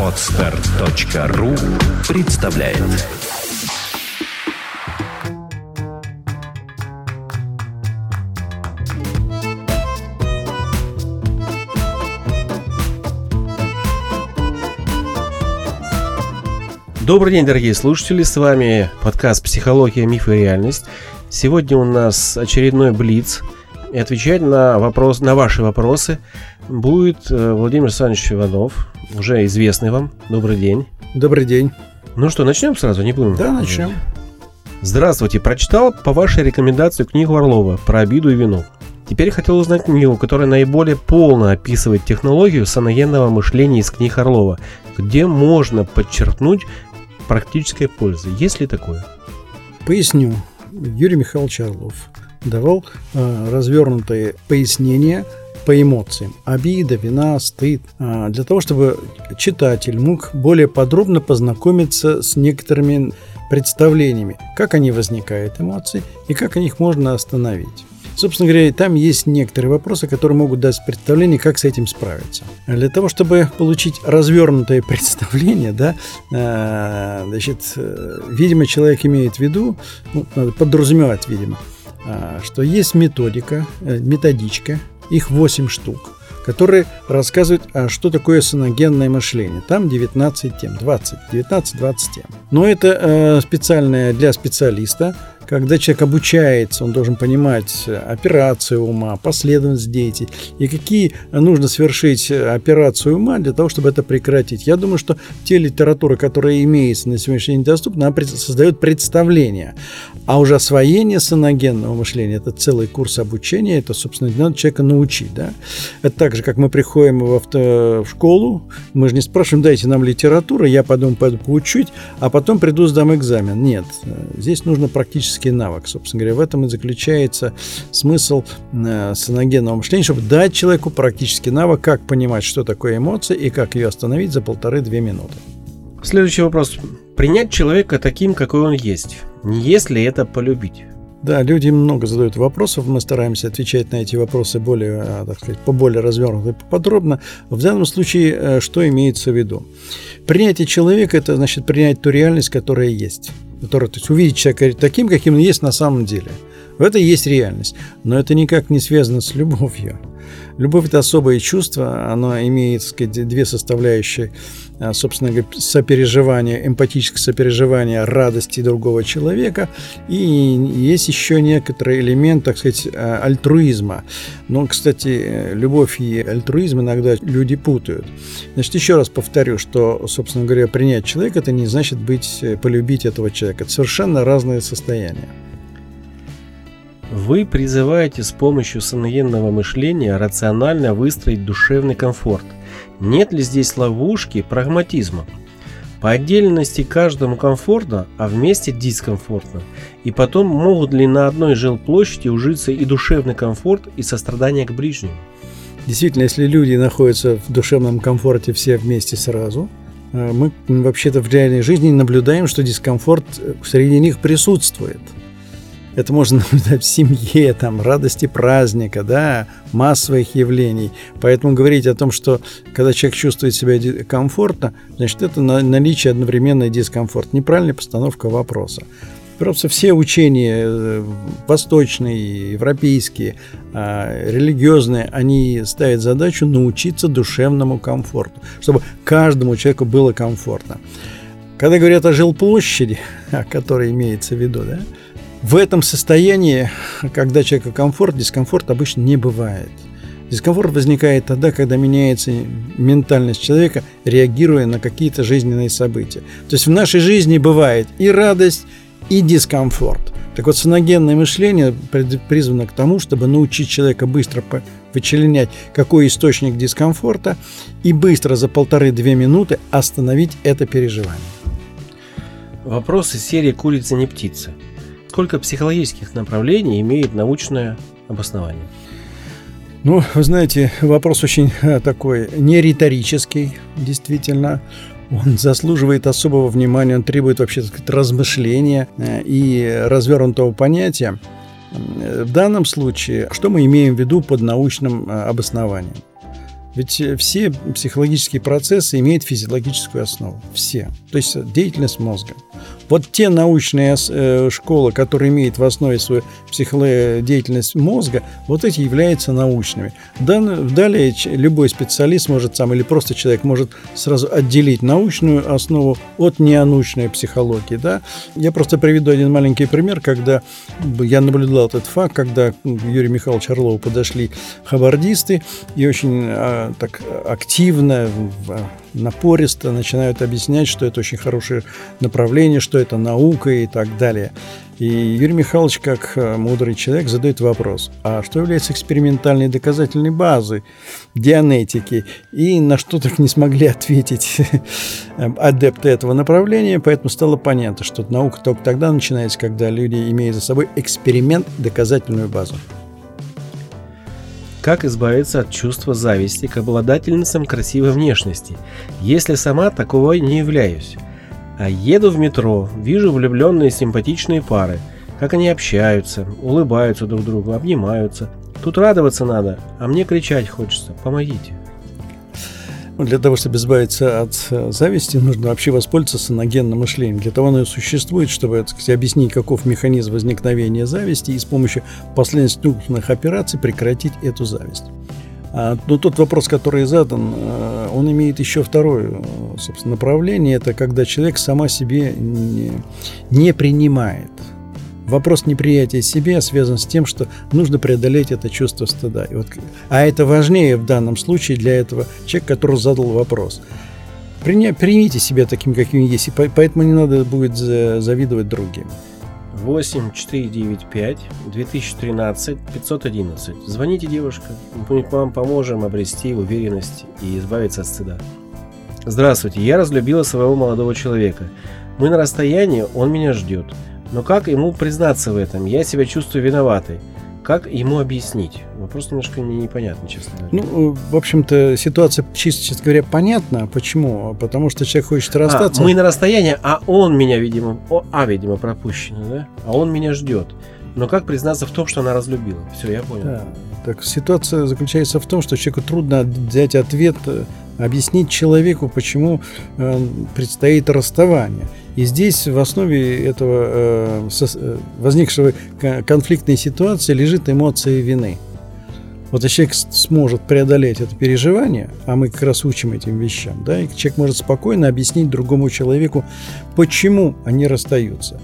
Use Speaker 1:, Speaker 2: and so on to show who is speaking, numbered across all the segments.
Speaker 1: Отстар.ру представляет
Speaker 2: Добрый день, дорогие слушатели, с вами подкаст «Психология, миф и реальность». Сегодня у нас очередной Блиц, и отвечать на, вопрос, на ваши вопросы будет э, Владимир Александрович Иванов, уже известный вам. Добрый день.
Speaker 3: Добрый день.
Speaker 2: Ну что, начнем сразу, не будем?
Speaker 3: Да, начнем.
Speaker 2: Здравствуйте, прочитал по вашей рекомендации книгу Орлова про обиду и вину. Теперь хотел узнать книгу, которая наиболее полно описывает технологию саногенного мышления из книг Орлова, где можно подчеркнуть практической пользы. Есть ли такое?
Speaker 3: Поясню. Юрий Михайлович Орлов давал э, развернутые пояснения по эмоциям. Обида, вина, стыд. Э, для того, чтобы читатель мог более подробно познакомиться с некоторыми представлениями, как они возникают, эмоции, и как их можно остановить. Собственно говоря, там есть некоторые вопросы, которые могут дать представление, как с этим справиться. Для того, чтобы получить развернутое представление, да, э, значит, э, видимо, человек имеет в виду, ну, надо подразумевать, видимо, э, что есть методика, методичка, их 8 штук, которые рассказывают, а что такое саногенное мышление. Там 19 тем, 20, 19-20 тем. Но это э, специальное для специалиста, когда человек обучается, он должен понимать операцию ума, последовательность действий и какие нужно совершить операцию ума для того, чтобы это прекратить. Я думаю, что те литературы, которые имеются на сегодняшний день доступны, она создает представление. А уже освоение саногенного мышления – это целый курс обучения, это, собственно, надо человека научить. Да? Это так же, как мы приходим в, авто, в школу, мы же не спрашиваем, дайте нам литературу, я потом пойду поучить, а потом приду сдам экзамен. Нет, здесь нужно практически практический навык. Собственно говоря, в этом и заключается смысл э, саногенного мышления, чтобы дать человеку практический навык, как понимать, что такое эмоция и как ее остановить за полторы-две минуты.
Speaker 2: Следующий вопрос. Принять человека таким, какой он есть. Не если это полюбить?
Speaker 3: Да, люди много задают вопросов, мы стараемся отвечать на эти вопросы более, э, так сказать, поболее развернуто и подробно. В данном случае э, что имеется в виду? Принятие человека – это значит принять ту реальность, которая есть который, то есть увидеть человека таким, каким он есть на самом деле. В это есть реальность. Но это никак не связано с любовью. Любовь – это особое чувство, оно имеет, так сказать, две составляющие, а, собственно говоря, сопереживание, эмпатическое сопереживание радости другого человека, и есть еще некоторый элемент, так сказать, а, альтруизма. Но, кстати, любовь и альтруизм иногда люди путают. Значит, еще раз повторю, что, собственно говоря, принять человека – это не значит быть, полюбить этого человека. Это совершенно разные состояния.
Speaker 2: Вы призываете с помощью саногенного мышления рационально выстроить душевный комфорт. Нет ли здесь ловушки прагматизма? По отдельности каждому комфортно, а вместе дискомфортно. И потом могут ли на одной жилплощади ужиться и душевный комфорт, и сострадание к ближнему?
Speaker 3: Действительно, если люди находятся в душевном комфорте все вместе сразу, э, мы вообще-то в реальной жизни наблюдаем, что дискомфорт э, среди них присутствует – это можно наблюдать в семье, там, радости праздника, да, массовых явлений. Поэтому говорить о том, что когда человек чувствует себя комфортно, значит, это наличие одновременной дискомфорт. Неправильная постановка вопроса. Просто все учения э, восточные, европейские, а, религиозные, они ставят задачу научиться душевному комфорту, чтобы каждому человеку было комфортно. Когда говорят о жилплощади, о которой имеется в виду, да, в этом состоянии, когда человека комфорт, дискомфорт обычно не бывает. Дискомфорт возникает тогда, когда меняется ментальность человека, реагируя на какие-то жизненные события. То есть в нашей жизни бывает и радость, и дискомфорт. Так вот, саногенное мышление призвано к тому, чтобы научить человека быстро вычленять, какой источник дискомфорта, и быстро за полторы-две минуты остановить это переживание.
Speaker 2: Вопрос из серии «Курица не птица» сколько психологических направлений имеет научное обоснование?
Speaker 3: Ну, вы знаете, вопрос очень э, такой не риторический, действительно. Он заслуживает особого внимания, он требует вообще так сказать, размышления э, и развернутого понятия. В данном случае, что мы имеем в виду под научным э, обоснованием? Ведь э, все психологические процессы имеют физиологическую основу. Все. То есть деятельность мозга. Вот те научные э, школы, которые имеют в основе свою психодеятельность мозга, вот эти являются научными. Далее любой специалист может сам или просто человек может сразу отделить научную основу от ненаучной психологии. Да? Я просто приведу один маленький пример, когда я наблюдал этот факт, когда к Юрию Михайловичу Орлову подошли хабардисты и очень а, так активно напористо начинают объяснять, что это очень хорошее направление, что это наука и так далее. И Юрий Михайлович, как э, мудрый человек, задает вопрос, а что является экспериментальной доказательной базой дианетики? И на что так не смогли ответить адепты этого направления, поэтому стало понятно, что наука только тогда начинается, когда люди имеют за собой эксперимент, доказательную базу.
Speaker 2: Как избавиться от чувства зависти к обладательницам красивой внешности, если сама такого не являюсь? А еду в метро, вижу влюбленные симпатичные пары, как они общаются, улыбаются друг другу, обнимаются. Тут радоваться надо, а мне кричать хочется. Помогите.
Speaker 3: Для того, чтобы избавиться от э, зависти, нужно вообще воспользоваться саногенным мышлением. Для того оно и существует, чтобы так сказать, объяснить, каков механизм возникновения зависти и с помощью последовательных операций прекратить эту зависть. А, но тот вопрос, который задан, э, он имеет еще второе собственно, направление. Это когда человек сама себе не, не принимает – вопрос неприятия себя связан с тем, что нужно преодолеть это чувство стыда. И вот, а это важнее в данном случае для этого человека, который задал вопрос. Приня, примите себя таким, каким есть, и поэтому не надо будет завидовать другим.
Speaker 2: 8 495 2013 511. Звоните, девушка. Мы вам поможем обрести уверенность и избавиться от стыда. Здравствуйте, я разлюбила своего молодого человека. Мы на расстоянии, он меня ждет. Но как ему признаться в этом? Я себя чувствую виноватой. Как ему объяснить? Вопрос немножко не, непонятный, честно говоря.
Speaker 3: Ну, в общем-то, ситуация, чисто, честно говоря, понятна. Почему? Потому что человек хочет а, расстаться.
Speaker 2: А, мы на расстоянии, а он меня, видимо, о, а, видимо, пропущено, да? А он меня ждет. Но как признаться в том, что она разлюбила? Все, я понял. Да.
Speaker 3: Так ситуация заключается в том, что человеку трудно взять ответ, э, объяснить человеку, почему э, предстоит расставание. И здесь в основе этого э, э, возникшего конфликтной ситуации лежит эмоция вины. Вот если человек сможет преодолеть это переживание, а мы как раз учим этим вещам, да, и человек может спокойно объяснить другому человеку, почему они расстаются.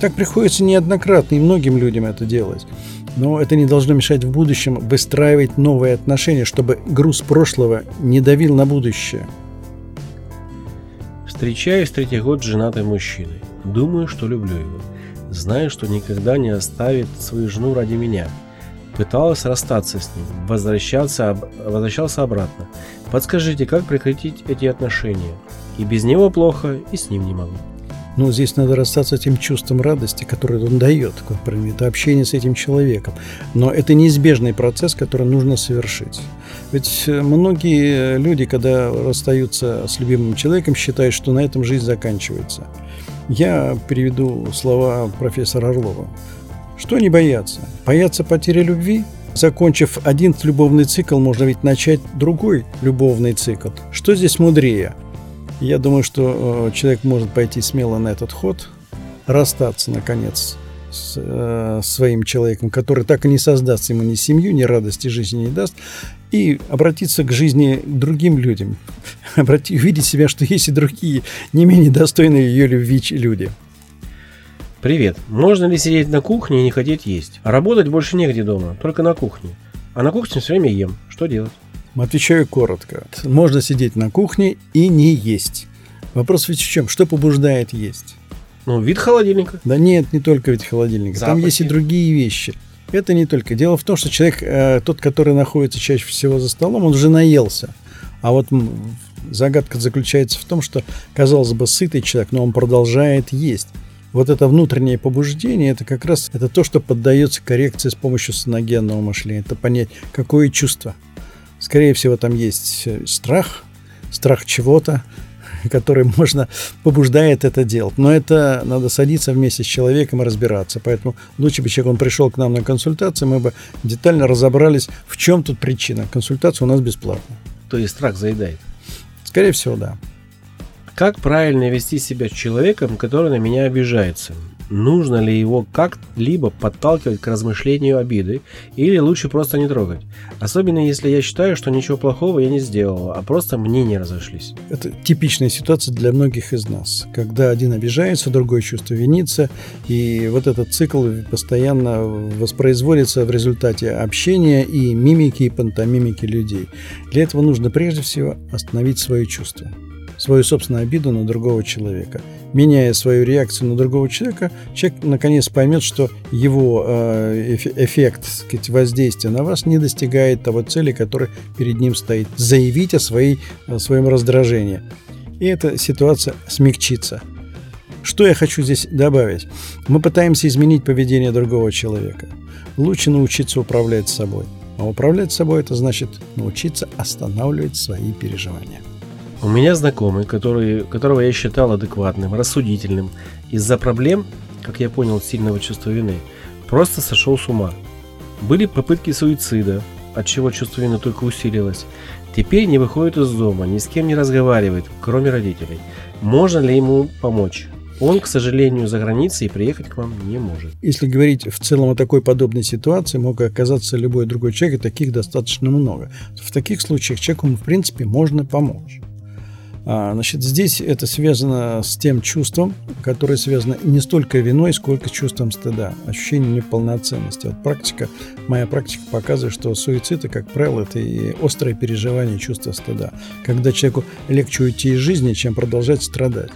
Speaker 3: Так приходится неоднократно и многим людям это делать. Но это не должно мешать в будущем выстраивать новые отношения, чтобы груз прошлого не давил на будущее.
Speaker 2: Встречаюсь третий год с женатым мужчиной. Думаю, что люблю его. Знаю, что никогда не оставит свою жену ради меня. Пыталась расстаться с ним, возвращался, возвращался обратно. Подскажите, как прекратить эти отношения? И без него плохо, и с ним не могу.
Speaker 3: Ну, здесь надо расстаться с этим чувством радости, которое он дает, это общение с этим человеком. Но это неизбежный процесс, который нужно совершить. Ведь э, многие люди, когда расстаются с любимым человеком, считают, что на этом жизнь заканчивается. Я переведу слова профессора Орлова. Что не бояться? Бояться потери любви? Закончив один любовный цикл, можно ведь начать другой любовный цикл. Что здесь мудрее? Я думаю, что э, человек может пойти смело на этот ход, расстаться, наконец, с э, своим человеком, который так и не создаст ему ни семью, ни радости жизни не даст, и обратиться к жизни другим людям, увидеть себя, что есть и другие, не менее достойные ее любви люди.
Speaker 2: Привет. Можно ли сидеть на кухне и не хотеть есть? А работать больше негде дома, только на кухне. А на кухне все время ем. Что делать?
Speaker 3: Отвечаю коротко. Можно сидеть на кухне и не есть. Вопрос ведь в чем? Что побуждает есть?
Speaker 2: Ну, вид холодильника.
Speaker 3: Да нет, не только вид холодильника. Запахи. Там есть и другие вещи. Это не только. Дело в том, что человек, э, тот, который находится чаще всего за столом, он уже наелся. А вот загадка заключается в том, что, казалось бы, сытый человек, но он продолжает есть. Вот это внутреннее побуждение, это как раз это то, что поддается коррекции с помощью саногенного мышления. Это понять, какое чувство – Скорее всего, там есть э, страх, страх чего-то, который можно побуждает это делать. Но это надо садиться вместе с человеком и разбираться. Поэтому лучше бы человек он пришел к нам на консультацию, мы бы детально разобрались, в чем тут причина. Консультация у нас бесплатная.
Speaker 2: то есть страх заедает.
Speaker 3: Скорее всего, да.
Speaker 2: Как правильно вести себя с человеком, который на меня обижается? Нужно ли его как-либо подталкивать к размышлению обиды, или лучше просто не трогать? Особенно если я считаю, что ничего плохого я не сделал, а просто мнения разошлись.
Speaker 3: Это типичная ситуация для многих из нас, когда один обижается, другой чувство винится, и вот этот цикл постоянно воспроизводится в результате общения и мимики, и пантомимики людей. Для этого нужно прежде всего остановить свои чувства свою собственную обиду на другого человека. Меняя свою реакцию на другого человека, человек наконец поймет, что его э, эффект сказать, воздействия на вас не достигает того цели, которая перед ним стоит. Заявить о, своей, о своем раздражении. И эта ситуация смягчится. Что я хочу здесь добавить? Мы пытаемся изменить поведение другого человека. Лучше научиться управлять собой. А управлять собой это значит научиться останавливать свои переживания.
Speaker 2: У меня знакомый, который, которого я считал адекватным, рассудительным, из-за проблем, как я понял, сильного чувства вины, просто сошел с ума. Были попытки суицида, от чего чувство вины только усилилось. Теперь не выходит из дома, ни с кем не разговаривает, кроме родителей. Можно ли ему помочь? Он, к сожалению, за границей и приехать к вам не может.
Speaker 3: Если говорить в целом о такой подобной ситуации, мог оказаться любой другой человек, и таких достаточно много. В таких случаях человеку, в принципе, можно помочь. А, значит, здесь это связано с тем чувством, которое связано не столько виной, сколько чувством стыда, ощущением неполноценности. Вот практика, моя практика показывает, что суицид, как правило, это и острое переживание чувства стыда, когда человеку легче уйти из жизни, чем продолжать страдать.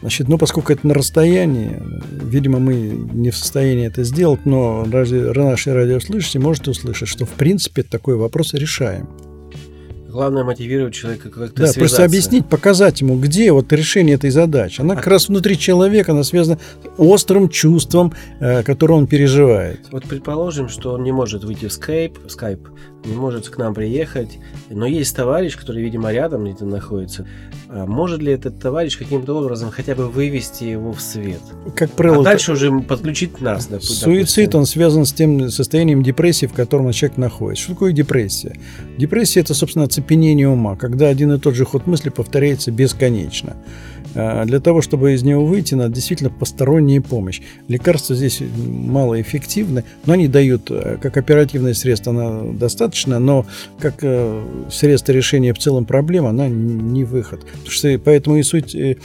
Speaker 3: Значит, ну, поскольку это на расстоянии, видимо, мы не в состоянии это сделать, но наши радиослушатели можете услышать, что, в принципе, такой вопрос решаем.
Speaker 2: Главное мотивировать человека как-то
Speaker 3: Да, связаться. просто объяснить, показать ему, где вот решение этой задачи. Она а... как раз внутри человека, она связана с острым чувством, э, которое он переживает.
Speaker 2: Вот предположим, что он не может выйти в Skype, Skype не может к нам приехать, но есть товарищ, который, видимо, рядом где-то находится. А может ли этот товарищ каким-то образом хотя бы вывести его в свет?
Speaker 3: Как правило,
Speaker 2: а дальше уже подключить нас.
Speaker 3: Допустим. Суицид, он связан с тем состоянием депрессии, в котором человек находится. Что такое депрессия? Депрессия – это, собственно, оцепенение ума, когда один и тот же ход мысли повторяется бесконечно. А, для того, чтобы из него выйти, надо действительно посторонняя помощь. Лекарства здесь малоэффективны, но они дают, э, как оперативное средство, она достаточно, но как э, средство решения в целом проблем, она не выход. Потому что поэтому и суть э,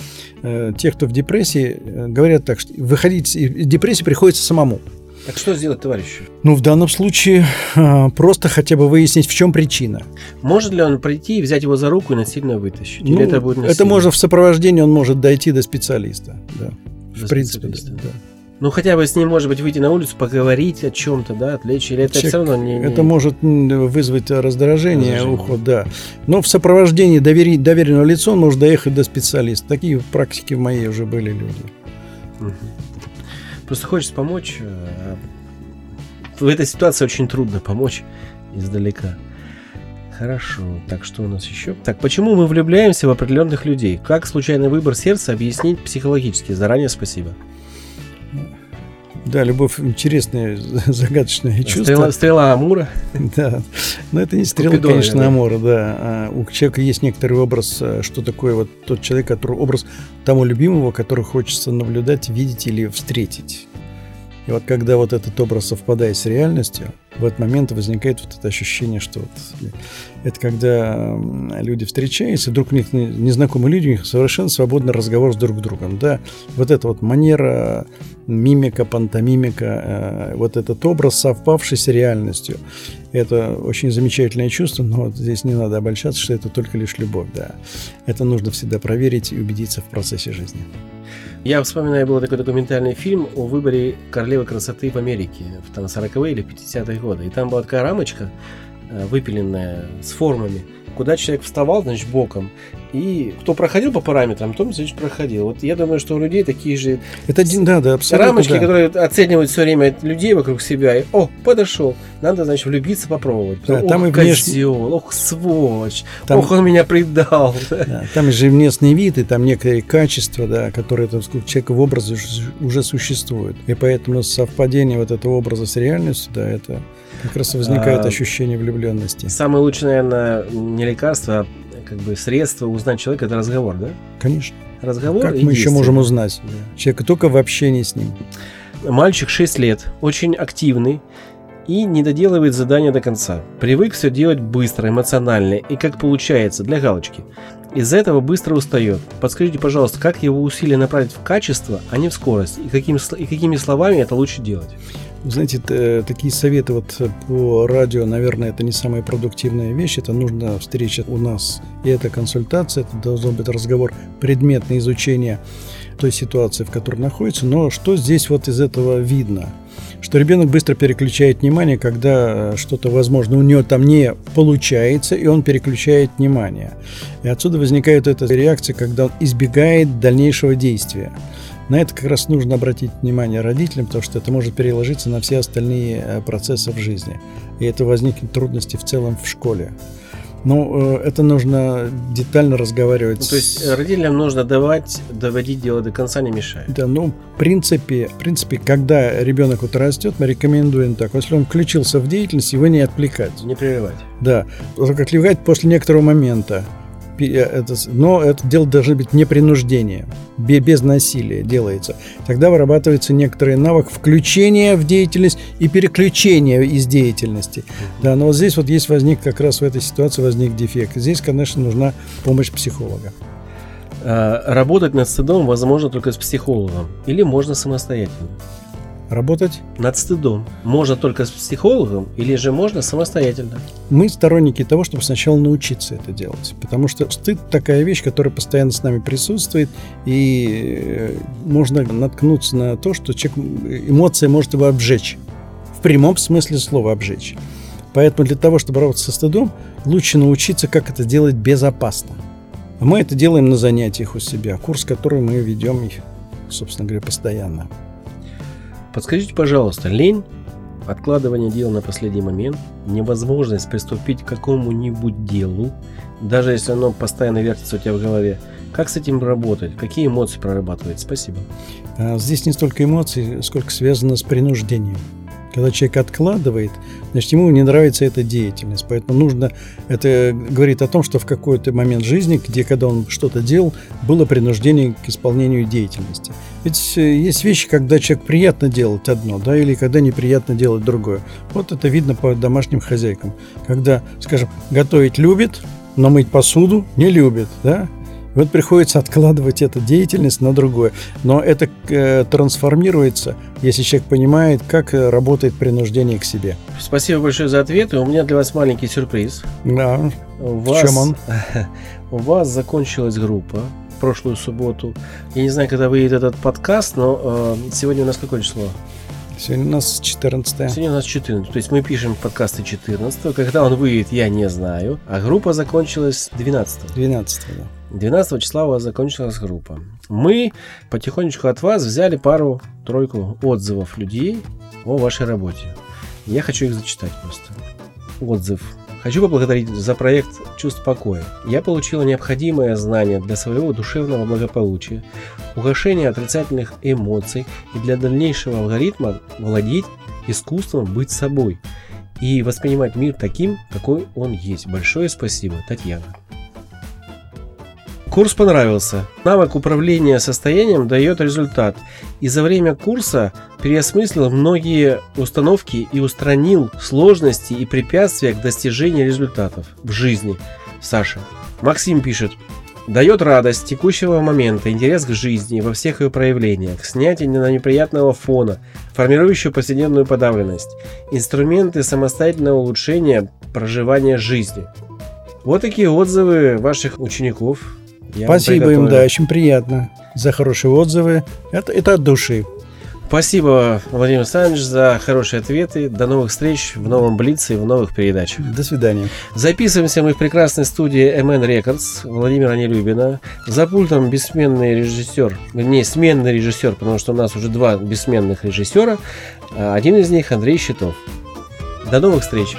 Speaker 3: тех, кто в депрессии, говорят так, что выходить из депрессии приходится самому.
Speaker 2: Так что сделать товарищу?
Speaker 3: Ну, в данном случае а, просто хотя бы выяснить, в чем причина.
Speaker 2: Может ли он прийти и взять его за руку и насильно вытащить?
Speaker 3: Ну, Или это будет насильно? Это можно в сопровождении, он может дойти до специалиста. Да.
Speaker 2: До в принципе, да, да. Ну, хотя бы с ним, может быть, выйти на улицу, поговорить о чем-то, да, отвлечь, или это Человек, все равно не,
Speaker 3: не... Это может вызвать раздражение, раздражение, уход, да. Но в сопровождении довери... доверенного лица он может доехать до специалиста. Такие практики в моей уже были люди.
Speaker 2: Угу. Просто хочется помочь. Э, в этой ситуации очень трудно помочь издалека. Хорошо. Так, что у нас еще? Так, почему мы влюбляемся в определенных людей? Как случайный выбор сердца объяснить психологически? Заранее спасибо.
Speaker 3: Да, любовь интересное, загадочное чувство.
Speaker 2: Стрела, стрела Амура.
Speaker 3: Да, но это не стрела, Купидон, конечно, да. Амура, да. А у человека есть некоторый образ, э, что такое вот тот человек, который образ тому любимого, который хочется наблюдать, видеть или встретить. И вот когда вот этот образ совпадает с реальностью, в этот момент возникает вот это ощущение, что вот это когда люди встречаются, вдруг у них незнакомые люди, у них совершенно свободный разговор с друг другом, да, вот эта вот манера, мимика, пантомимика, э, вот этот образ, совпавший с реальностью, это очень замечательное чувство, но вот здесь не надо обольщаться, что это только лишь любовь, да, это нужно всегда проверить и убедиться в процессе жизни.
Speaker 2: Я вспоминаю, был такой документальный фильм о выборе королевы красоты в Америке в там, 40-е или 50-е годы. И там была такая рамочка, э, выпиленная с формами куда человек вставал, значит, боком. И кто проходил по параметрам, том, значит, проходил. Вот я думаю, что у людей такие же
Speaker 3: это да, да, абсолютно,
Speaker 2: рамочки,
Speaker 3: да.
Speaker 2: которые оценивают все время людей вокруг себя. И, о, подошел, надо, значит, влюбиться, попробовать. Да, ох, там и внеш... козел, ох, сволочь, там... ох, он меня предал.
Speaker 3: Да, там же внешний вид, и там некоторые качества, да, которые там, человека в образе уже существуют. И поэтому совпадение вот этого образа с реальностью, да, это Как раз и возникает
Speaker 2: А,
Speaker 3: ощущение влюбленности.
Speaker 2: Самое лучшее, наверное, не лекарство, а как бы средство узнать человека – это разговор, да?
Speaker 3: Конечно.
Speaker 2: Разговор
Speaker 3: Как мы еще
Speaker 2: действие.
Speaker 3: можем узнать
Speaker 2: Да.
Speaker 3: человека только в общении с ним?
Speaker 2: Мальчик 6 лет, очень активный и не доделывает задания до конца. Привык все делать быстро, эмоционально и как получается, для галочки. Из-за этого быстро устает. Подскажите, пожалуйста, как его усилия направить в качество, а не в скорость? И, каким, и какими словами это лучше делать?
Speaker 3: Знаете, т- такие советы вот по радио, наверное, это не самая продуктивная вещь. Это нужно встреча у нас. И это консультация, это должен быть разговор, предметное изучение той ситуации, в которой находится. Но что здесь вот из этого видно? Что ребенок быстро переключает внимание, когда э, что-то, возможно, у него там не получается, и он переключает внимание. И отсюда возникает эта реакция, когда он избегает дальнейшего действия. На это как раз нужно обратить внимание родителям, потому что это может переложиться на все остальные э, процессы в жизни. И это возникнет трудности в целом в школе. Но э, это нужно детально разговаривать.
Speaker 2: Ну, то есть родителям нужно давать, доводить дело до конца не мешает.
Speaker 3: Да, ну, в принципе, в принципе, когда ребенок вот растет, мы рекомендуем так. Если он включился в деятельность, его не отвлекать.
Speaker 2: Не прерывать.
Speaker 3: Да, только отвлекать после некоторого момента. Э, это но это дело должно быть не принуждение, бе- без насилия делается. Тогда вырабатывается некоторый навык включения в деятельность и переключения из деятельности. Да, но вот здесь вот есть возник, как раз в этой ситуации возник дефект. Здесь, конечно, нужна помощь психолога.
Speaker 2: А, Работать над стыдом возможно только с психологом. Или можно самостоятельно.
Speaker 3: Работать
Speaker 2: Над стыдом можно только с психологом, или же можно самостоятельно.
Speaker 3: Мы сторонники того, чтобы сначала научиться это делать. Потому что стыд такая вещь, которая постоянно с нами присутствует, и э, можно наткнуться на то, что человек, эмоция может его обжечь. В прямом смысле слова обжечь. Поэтому для того, чтобы бороться со стыдом, лучше научиться, как это делать безопасно. Мы это делаем на занятиях у себя. Курс, который мы ведем, собственно говоря, постоянно.
Speaker 2: Подскажите, пожалуйста, лень, откладывание дел на последний момент, невозможность приступить к какому-нибудь делу, даже если оно постоянно вертится у тебя в голове, как с этим работать? Какие эмоции прорабатывать? Спасибо.
Speaker 3: А Здесь не столько эмоций, сколько связано с принуждением. Когда человек откладывает, значит, ему не нравится эта деятельность. Поэтому нужно... Это говорит о том, что в какой-то момент жизни, где когда он что-то делал, было принуждение к исполнению деятельности. Ведь э, есть вещи, когда человек приятно делать одно, да, или когда неприятно делать другое. Вот это видно по домашним хозяйкам. Когда, скажем, готовить любит, но мыть посуду не любит, да, вот приходится откладывать эту деятельность на другое. Но это э, трансформируется, если человек понимает, как э, работает принуждение к себе.
Speaker 2: Спасибо большое за ответы. У меня для вас маленький сюрприз.
Speaker 3: Да,
Speaker 2: У
Speaker 3: в
Speaker 2: вас,
Speaker 3: чем он?
Speaker 2: у вас закончилась группа в прошлую субботу. Я не знаю, когда выйдет этот подкаст, но э, сегодня у нас какое число?
Speaker 3: Сегодня у нас 14
Speaker 2: Сегодня у нас 14. То есть мы пишем подкасты 14. Когда он выйдет, я не знаю. А группа закончилась 12.
Speaker 3: 12 да.
Speaker 2: 12 числа у вас закончилась группа. Мы потихонечку от вас взяли пару-тройку отзывов людей о вашей работе. Я хочу их зачитать просто. Отзыв. Хочу поблагодарить за проект «Чувств покоя». Я получила необходимое знание для своего душевного благополучия, угошения отрицательных эмоций и для дальнейшего алгоритма владеть искусством быть собой и воспринимать мир таким, какой он есть. Большое спасибо, Татьяна. Курс понравился. Навык управления состоянием дает результат. И за время курса переосмыслил многие установки и устранил сложности и препятствия к достижению результатов в жизни. Саша. Максим пишет. Дает радость текущего момента, интерес к жизни во всех ее проявлениях, снятие на неприятного фона, формирующую повседневную подавленность, инструменты самостоятельного улучшения проживания жизни. Вот такие отзывы ваших учеников. Я
Speaker 3: Спасибо им, да, очень приятно за хорошие отзывы. Это, это от души.
Speaker 2: Спасибо, Владимир Александрович, за хорошие ответы. До новых встреч в новом Блице и в новых передачах.
Speaker 3: До свидания.
Speaker 2: Записываемся мы в прекрасной студии MN Records Владимира Нелюбина. За пультом бессменный режиссер, вернее, сменный режиссер, потому что у нас уже два бессменных режиссера. Один из них Андрей Щитов. До новых встреч!